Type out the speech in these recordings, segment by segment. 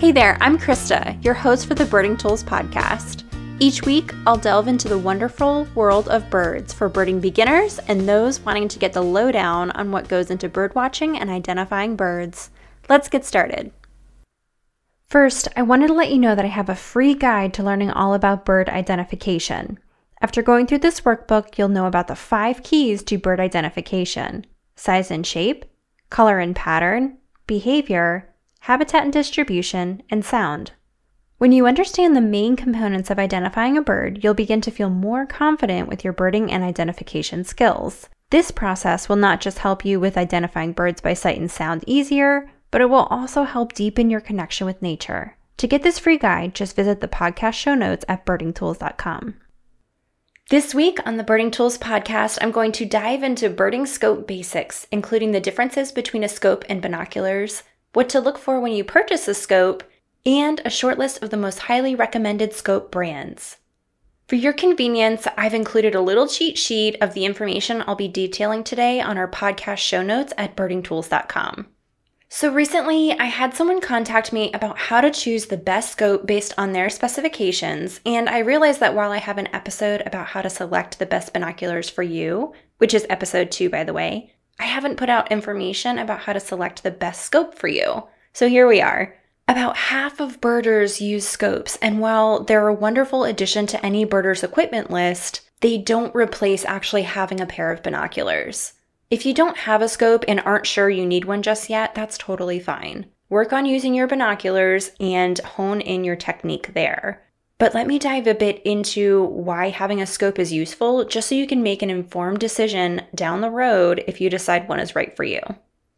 Hey there, I'm Krista, your host for the Birding Tools podcast. Each week, I'll delve into the wonderful world of birds for birding beginners and those wanting to get the lowdown on what goes into birdwatching and identifying birds. Let's get started. First, I wanted to let you know that I have a free guide to learning all about bird identification. After going through this workbook, you'll know about the five keys to bird identification size and shape, color and pattern, behavior, habitat and distribution, and sound. When you understand the main components of identifying a bird, you'll begin to feel more confident with your birding and identification skills. This process will not just help you with identifying birds by sight and sound easier, but it will also help deepen your connection with nature. To get this free guide, just visit the podcast show notes at birdingtools.com. This week on the Birding Tools podcast, I'm going to dive into birding scope basics, including the differences between a scope and binoculars, what to look for when you purchase a scope, and a short list of the most highly recommended scope brands. For your convenience, I've included a little cheat sheet of the information I'll be detailing today on our podcast show notes at birdingtools.com. So recently, I had someone contact me about how to choose the best scope based on their specifications, and I realized that while I have an episode about how to select the best binoculars for you, which is episode two, by the way, I haven't put out information about how to select the best scope for you. So here we are. About half of birders use scopes, and while they're a wonderful addition to any birder's equipment list, they don't replace actually having a pair of binoculars. If you don't have a scope and aren't sure you need one just yet, that's totally fine. Work on using your binoculars and hone in your technique there. But let me dive a bit into why having a scope is useful, just so you can make an informed decision down the road if you decide one is right for you.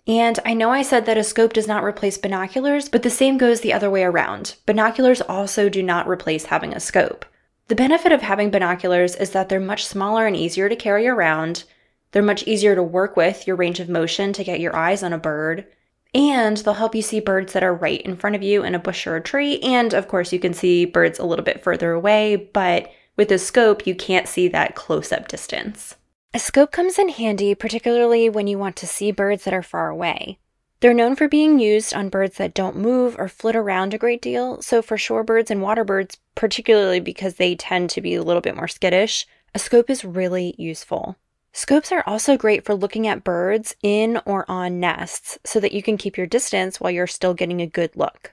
And I know I said that a scope does not replace binoculars, but the same goes the other way around. Binoculars also do not replace having a scope. The benefit of having binoculars is that they're much smaller and easier to carry around. They're much easier to work with your range of motion to get your eyes on a bird. And they'll help you see birds that are right in front of you in a bush or a tree. And of course, you can see birds a little bit further away, but with a scope, you can't see that close up distance. A scope comes in handy, particularly when you want to see birds that are far away. They're known for being used on birds that don't move or flit around a great deal, so for shorebirds and waterbirds, particularly because they tend to be a little bit more skittish, a scope is really useful. Scopes are also great for looking at birds in or on nests so that you can keep your distance while you're still getting a good look.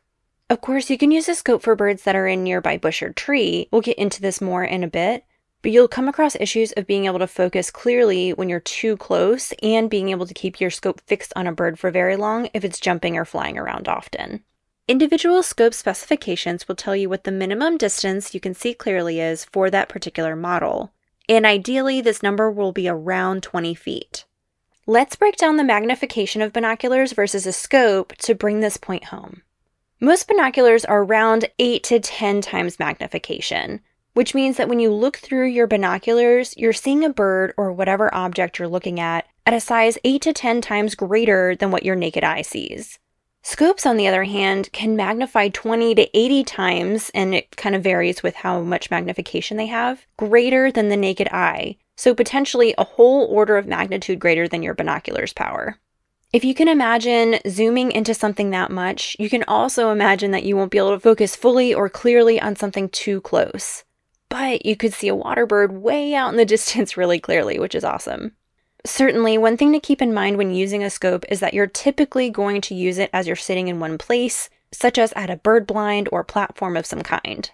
Of course, you can use a scope for birds that are in nearby bush or tree. We'll get into this more in a bit, but you'll come across issues of being able to focus clearly when you're too close and being able to keep your scope fixed on a bird for very long if it's jumping or flying around often. Individual scope specifications will tell you what the minimum distance you can see clearly is for that particular model and ideally this number will be around 20 feet. Let's break down the magnification of binoculars versus a scope to bring this point home. Most binoculars are around 8 to 10 times magnification, which means that when you look through your binoculars, you're seeing a bird or whatever object you're looking at at a size 8 to 10 times greater than what your naked eye sees. Scopes, on the other hand, can magnify 20 to 80 times, and it kind of varies with how much magnification they have, greater than the naked eye, so potentially a whole order of magnitude greater than your binoculars power. If you can imagine zooming into something that much, you can also imagine that you won't be able to focus fully or clearly on something too close. But you could see a water bird way out in the distance really clearly, which is awesome. Certainly, one thing to keep in mind when using a scope is that you're typically going to use it as you're sitting in one place, such as at a bird blind or platform of some kind.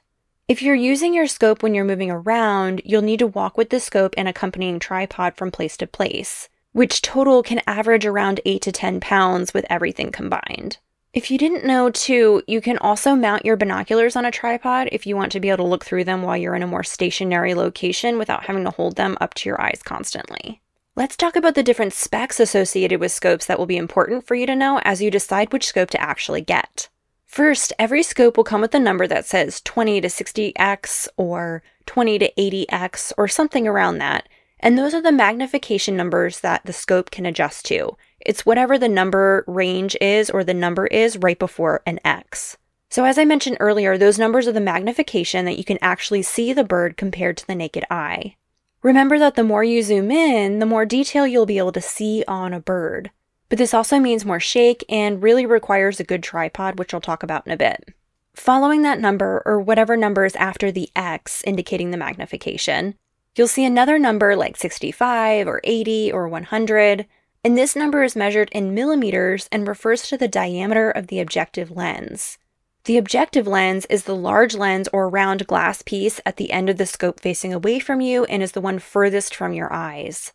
If you're using your scope when you're moving around, you'll need to walk with the scope and accompanying tripod from place to place, which total can average around 8 to 10 pounds with everything combined. If you didn't know, too, you can also mount your binoculars on a tripod if you want to be able to look through them while you're in a more stationary location without having to hold them up to your eyes constantly. Let's talk about the different specs associated with scopes that will be important for you to know as you decide which scope to actually get. First, every scope will come with a number that says 20 to 60x or 20 to 80x or something around that. And those are the magnification numbers that the scope can adjust to. It's whatever the number range is or the number is right before an X. So, as I mentioned earlier, those numbers are the magnification that you can actually see the bird compared to the naked eye. Remember that the more you zoom in, the more detail you'll be able to see on a bird. But this also means more shake and really requires a good tripod, which I'll talk about in a bit. Following that number, or whatever number is after the X indicating the magnification, you'll see another number like 65 or 80 or 100, and this number is measured in millimeters and refers to the diameter of the objective lens. The objective lens is the large lens or round glass piece at the end of the scope facing away from you and is the one furthest from your eyes.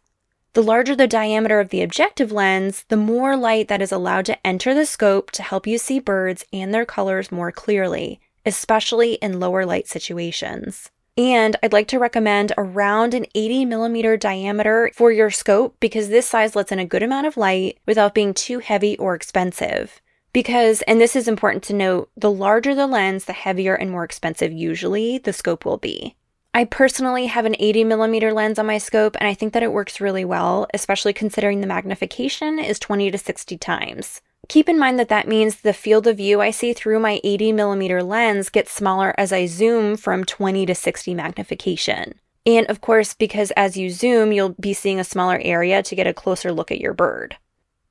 The larger the diameter of the objective lens, the more light that is allowed to enter the scope to help you see birds and their colors more clearly, especially in lower light situations. And I'd like to recommend around an 80 millimeter diameter for your scope because this size lets in a good amount of light without being too heavy or expensive. Because, and this is important to note, the larger the lens, the heavier and more expensive usually the scope will be. I personally have an 80 millimeter lens on my scope, and I think that it works really well, especially considering the magnification is 20 to 60 times. Keep in mind that that means the field of view I see through my 80 millimeter lens gets smaller as I zoom from 20 to 60 magnification. And of course, because as you zoom, you'll be seeing a smaller area to get a closer look at your bird.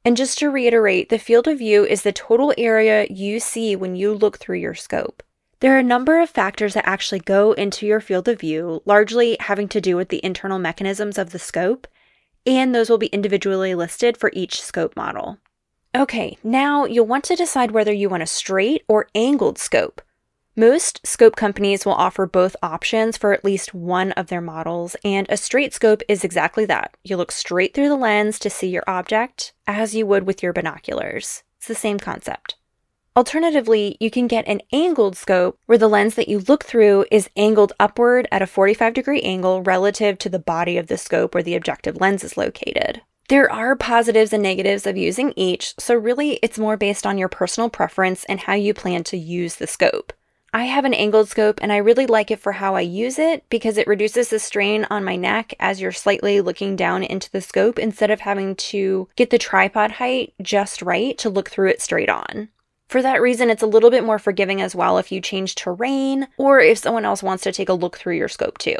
And just to reiterate, the field of view is the total area you see when you look through your scope. There are a number of factors that actually go into your field of view, largely having to do with the internal mechanisms of the scope, and those will be individually listed for each scope model. Okay, now you'll want to decide whether you want a straight or angled scope. Most scope companies will offer both options for at least one of their models, and a straight scope is exactly that. You look straight through the lens to see your object as you would with your binoculars. It's the same concept. Alternatively, you can get an angled scope where the lens that you look through is angled upward at a 45 degree angle relative to the body of the scope where the objective lens is located. There are positives and negatives of using each, so really it's more based on your personal preference and how you plan to use the scope. I have an angled scope and I really like it for how I use it because it reduces the strain on my neck as you're slightly looking down into the scope instead of having to get the tripod height just right to look through it straight on. For that reason, it's a little bit more forgiving as well if you change terrain or if someone else wants to take a look through your scope too.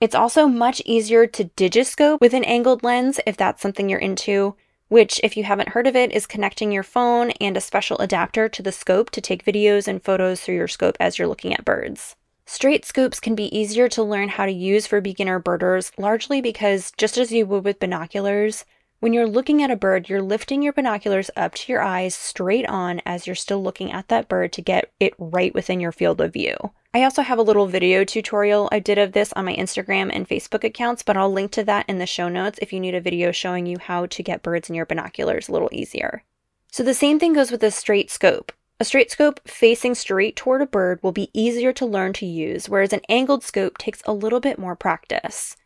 It's also much easier to digiscope with an angled lens if that's something you're into, which, if you haven't heard of it, is connecting your phone and a special adapter to the scope to take videos and photos through your scope as you're looking at birds. Straight scopes can be easier to learn how to use for beginner birders, largely because, just as you would with binoculars, when you're looking at a bird, you're lifting your binoculars up to your eyes straight on as you're still looking at that bird to get it right within your field of view. I also have a little video tutorial I did of this on my Instagram and Facebook accounts, but I'll link to that in the show notes if you need a video showing you how to get birds in your binoculars a little easier. So the same thing goes with a straight scope. A straight scope facing straight toward a bird will be easier to learn to use, whereas an angled scope takes a little bit more practice.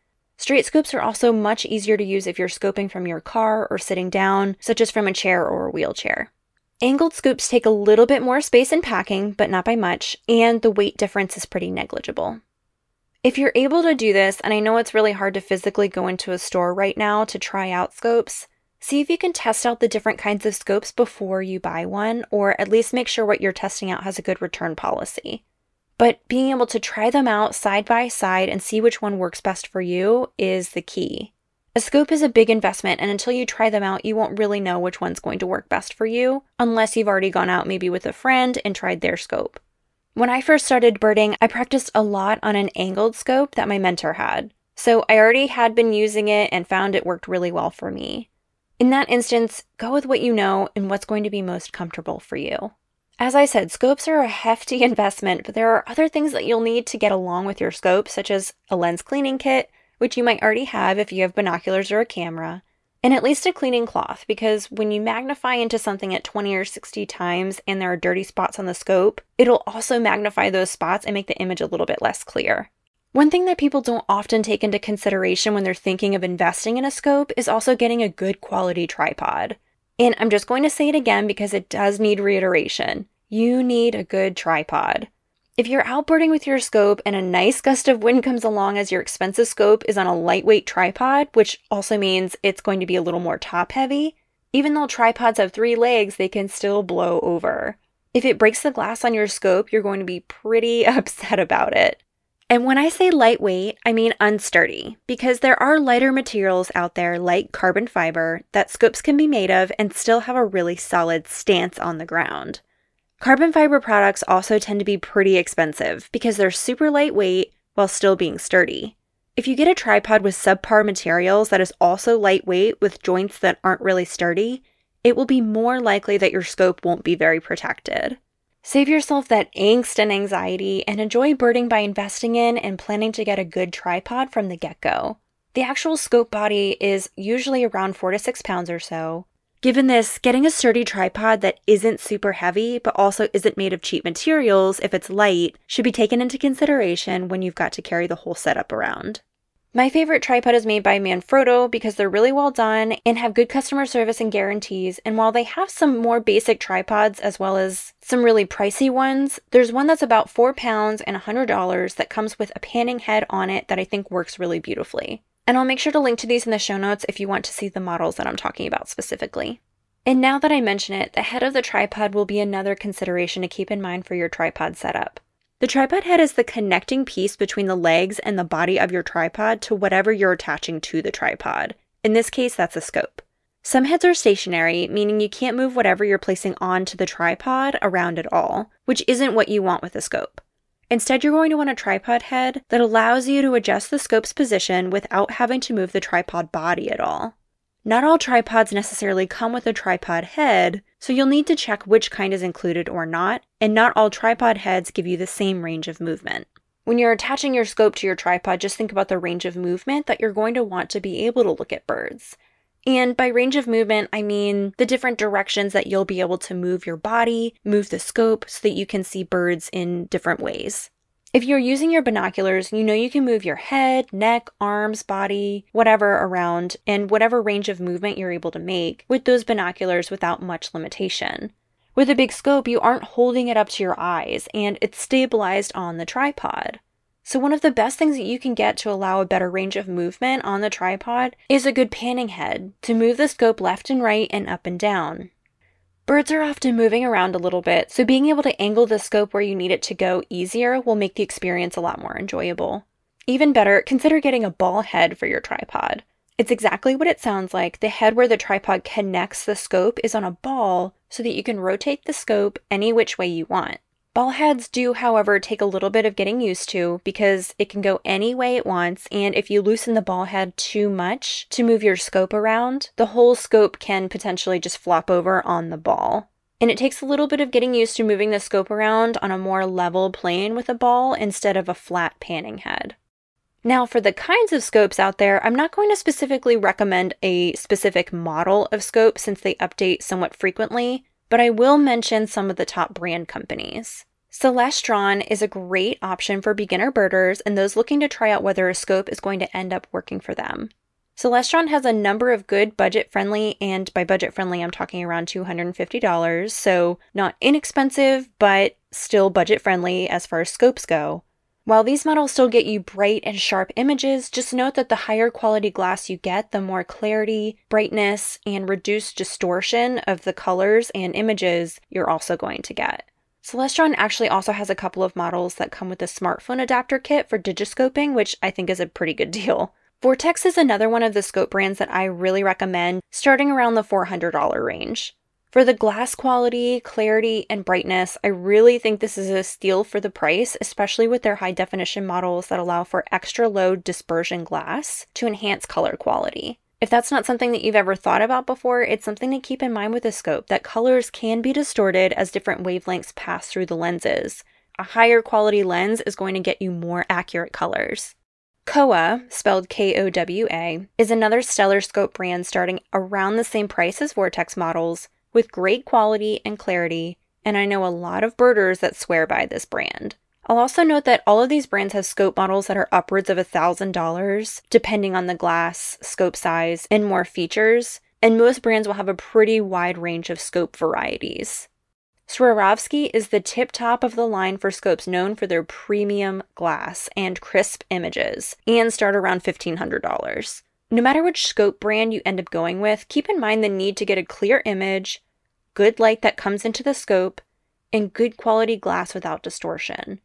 Straight scopes are also much easier to use if you're scoping from your car or sitting down, such as from a chair or a wheelchair. Angled scopes take a little bit more space in packing, but not by much, and the weight difference is pretty negligible. If you're able to do this, and I know it's really hard to physically go into a store right now to try out scopes, see if you can test out the different kinds of scopes before you buy one, or at least make sure what you're testing out has a good return policy. But being able to try them out side by side and see which one works best for you is the key. A scope is a big investment, and until you try them out, you won't really know which one's going to work best for you, unless you've already gone out maybe with a friend and tried their scope. When I first started birding, I practiced a lot on an angled scope that my mentor had. So I already had been using it and found it worked really well for me. In that instance, go with what you know and what's going to be most comfortable for you. As I said, scopes are a hefty investment, but there are other things that you'll need to get along with your scope, such as a lens cleaning kit, which you might already have if you have binoculars or a camera, and at least a cleaning cloth, because when you magnify into something at 20 or 60 times and there are dirty spots on the scope, it'll also magnify those spots and make the image a little bit less clear. One thing that people don't often take into consideration when they're thinking of investing in a scope is also getting a good quality tripod. And I'm just going to say it again because it does need reiteration. You need a good tripod. If you're outboarding with your scope and a nice gust of wind comes along as your expensive scope is on a lightweight tripod, which also means it's going to be a little more top heavy, even though tripods have three legs, they can still blow over. If it breaks the glass on your scope, you're going to be pretty upset about it. And when I say lightweight, I mean unsturdy, because there are lighter materials out there like carbon fiber that scopes can be made of and still have a really solid stance on the ground. Carbon fiber products also tend to be pretty expensive because they're super lightweight while still being sturdy. If you get a tripod with subpar materials that is also lightweight with joints that aren't really sturdy, it will be more likely that your scope won't be very protected. Save yourself that angst and anxiety and enjoy birding by investing in and planning to get a good tripod from the get go. The actual scope body is usually around 4 to 6 pounds or so. Given this, getting a sturdy tripod that isn't super heavy but also isn't made of cheap materials if it's light should be taken into consideration when you've got to carry the whole setup around. My favorite tripod is made by Manfrotto because they're really well done and have good customer service and guarantees. And while they have some more basic tripods as well as some really pricey ones, there's one that's about four pounds and $100 that comes with a panning head on it that I think works really beautifully. And I'll make sure to link to these in the show notes if you want to see the models that I'm talking about specifically. And now that I mention it, the head of the tripod will be another consideration to keep in mind for your tripod setup. The tripod head is the connecting piece between the legs and the body of your tripod to whatever you're attaching to the tripod. In this case, that's a scope. Some heads are stationary, meaning you can't move whatever you're placing onto the tripod around at all, which isn't what you want with a scope. Instead, you're going to want a tripod head that allows you to adjust the scope's position without having to move the tripod body at all. Not all tripods necessarily come with a tripod head, so you'll need to check which kind is included or not, and not all tripod heads give you the same range of movement. When you're attaching your scope to your tripod, just think about the range of movement that you're going to want to be able to look at birds. And by range of movement, I mean the different directions that you'll be able to move your body, move the scope so that you can see birds in different ways. If you're using your binoculars, you know you can move your head, neck, arms, body, whatever around, and whatever range of movement you're able to make with those binoculars without much limitation. With a big scope, you aren't holding it up to your eyes and it's stabilized on the tripod. So, one of the best things that you can get to allow a better range of movement on the tripod is a good panning head to move the scope left and right and up and down. Birds are often moving around a little bit, so being able to angle the scope where you need it to go easier will make the experience a lot more enjoyable. Even better, consider getting a ball head for your tripod. It's exactly what it sounds like. The head where the tripod connects the scope is on a ball so that you can rotate the scope any which way you want. Ball heads do, however, take a little bit of getting used to because it can go any way it wants, and if you loosen the ball head too much to move your scope around, the whole scope can potentially just flop over on the ball. And it takes a little bit of getting used to moving the scope around on a more level plane with a ball instead of a flat panning head. Now, for the kinds of scopes out there, I'm not going to specifically recommend a specific model of scope since they update somewhat frequently, but I will mention some of the top brand companies. Celestron is a great option for beginner birders and those looking to try out whether a scope is going to end up working for them. Celestron has a number of good budget friendly, and by budget friendly, I'm talking around $250, so not inexpensive, but still budget friendly as far as scopes go. While these models still get you bright and sharp images, just note that the higher quality glass you get, the more clarity, brightness, and reduced distortion of the colors and images you're also going to get. Celestron actually also has a couple of models that come with a smartphone adapter kit for digiscoping, which I think is a pretty good deal. Vortex is another one of the scope brands that I really recommend, starting around the $400 range. For the glass quality, clarity, and brightness, I really think this is a steal for the price, especially with their high definition models that allow for extra low dispersion glass to enhance color quality. If that's not something that you've ever thought about before, it's something to keep in mind with a scope that colors can be distorted as different wavelengths pass through the lenses. A higher quality lens is going to get you more accurate colors. Kowa, spelled K O W A, is another stellar scope brand starting around the same price as Vortex models, with great quality and clarity, and I know a lot of birders that swear by this brand. I'll also note that all of these brands have scope models that are upwards of $1,000, depending on the glass, scope size, and more features, and most brands will have a pretty wide range of scope varieties. Swarovski is the tip top of the line for scopes known for their premium glass and crisp images, and start around $1,500. No matter which scope brand you end up going with, keep in mind the need to get a clear image, good light that comes into the scope, and good quality glass without distortion.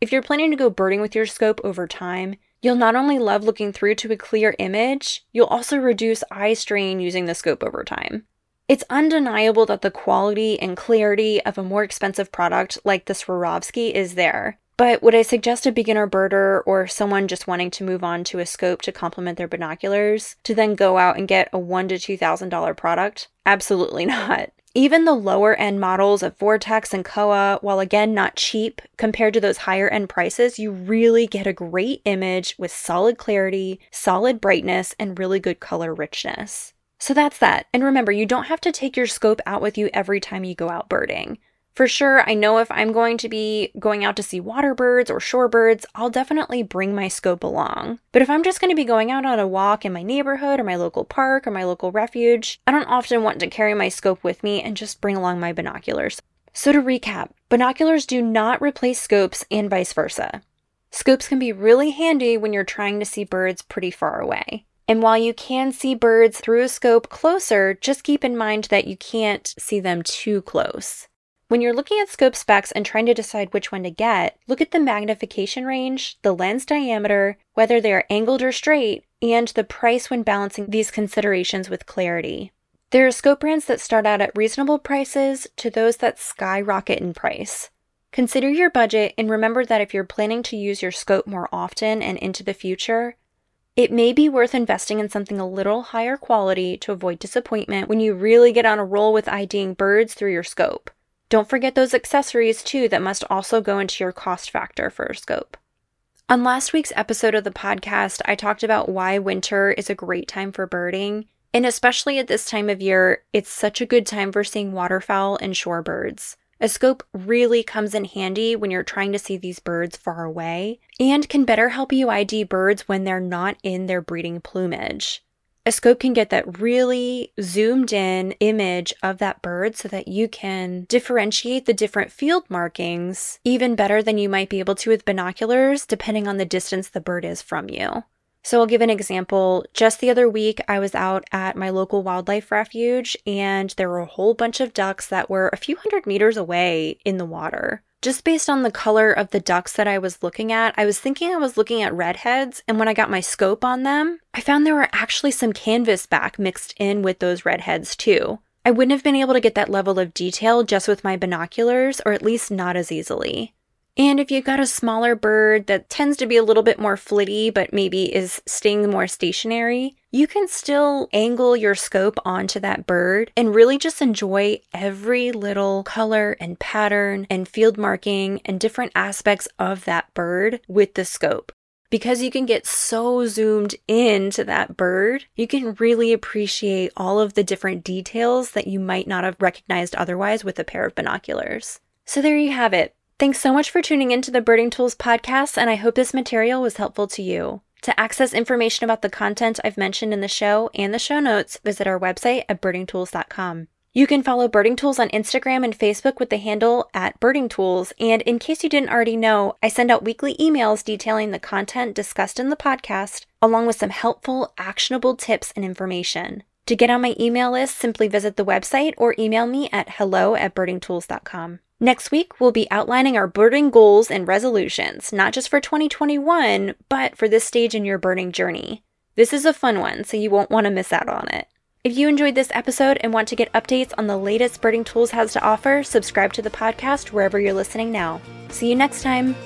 If you're planning to go birding with your scope over time, you'll not only love looking through to a clear image, you'll also reduce eye strain using the scope over time. It's undeniable that the quality and clarity of a more expensive product like the Swarovski is there. But would I suggest a beginner birder or someone just wanting to move on to a scope to complement their binoculars to then go out and get a one to two thousand dollar product? Absolutely not. Even the lower end models of Vortex and Kowa, while again not cheap compared to those higher end prices, you really get a great image with solid clarity, solid brightness, and really good color richness. So that's that. And remember, you don't have to take your scope out with you every time you go out birding. For sure, I know if I'm going to be going out to see water birds or shorebirds, I'll definitely bring my scope along. But if I'm just going to be going out on a walk in my neighborhood or my local park or my local refuge, I don't often want to carry my scope with me and just bring along my binoculars. So to recap, binoculars do not replace scopes and vice versa. Scopes can be really handy when you're trying to see birds pretty far away. And while you can see birds through a scope closer, just keep in mind that you can't see them too close. When you're looking at scope specs and trying to decide which one to get, look at the magnification range, the lens diameter, whether they are angled or straight, and the price when balancing these considerations with clarity. There are scope brands that start out at reasonable prices to those that skyrocket in price. Consider your budget and remember that if you're planning to use your scope more often and into the future, it may be worth investing in something a little higher quality to avoid disappointment when you really get on a roll with IDing birds through your scope. Don't forget those accessories too that must also go into your cost factor for a scope. On last week's episode of the podcast, I talked about why winter is a great time for birding, and especially at this time of year, it's such a good time for seeing waterfowl and shorebirds. A scope really comes in handy when you're trying to see these birds far away and can better help you ID birds when they're not in their breeding plumage. A scope can get that really zoomed in image of that bird so that you can differentiate the different field markings even better than you might be able to with binoculars, depending on the distance the bird is from you. So I'll give an example. Just the other week, I was out at my local wildlife refuge and there were a whole bunch of ducks that were a few hundred meters away in the water. Just based on the color of the ducks that I was looking at, I was thinking I was looking at redheads, and when I got my scope on them, I found there were actually some canvasback mixed in with those redheads too. I wouldn't have been able to get that level of detail just with my binoculars, or at least not as easily. And if you've got a smaller bird that tends to be a little bit more flitty, but maybe is staying more stationary, you can still angle your scope onto that bird and really just enjoy every little color and pattern and field marking and different aspects of that bird with the scope. Because you can get so zoomed into that bird, you can really appreciate all of the different details that you might not have recognized otherwise with a pair of binoculars. So there you have it. Thanks so much for tuning into the Birding Tools podcast, and I hope this material was helpful to you. To access information about the content I've mentioned in the show and the show notes, visit our website at birdingtools.com. You can follow Birding Tools on Instagram and Facebook with the handle at Birding Tools. And in case you didn't already know, I send out weekly emails detailing the content discussed in the podcast, along with some helpful, actionable tips and information. To get on my email list, simply visit the website or email me at hello at birdingtools.com. Next week, we'll be outlining our birding goals and resolutions, not just for 2021, but for this stage in your birding journey. This is a fun one, so you won't want to miss out on it. If you enjoyed this episode and want to get updates on the latest Birding Tools has to offer, subscribe to the podcast wherever you're listening now. See you next time.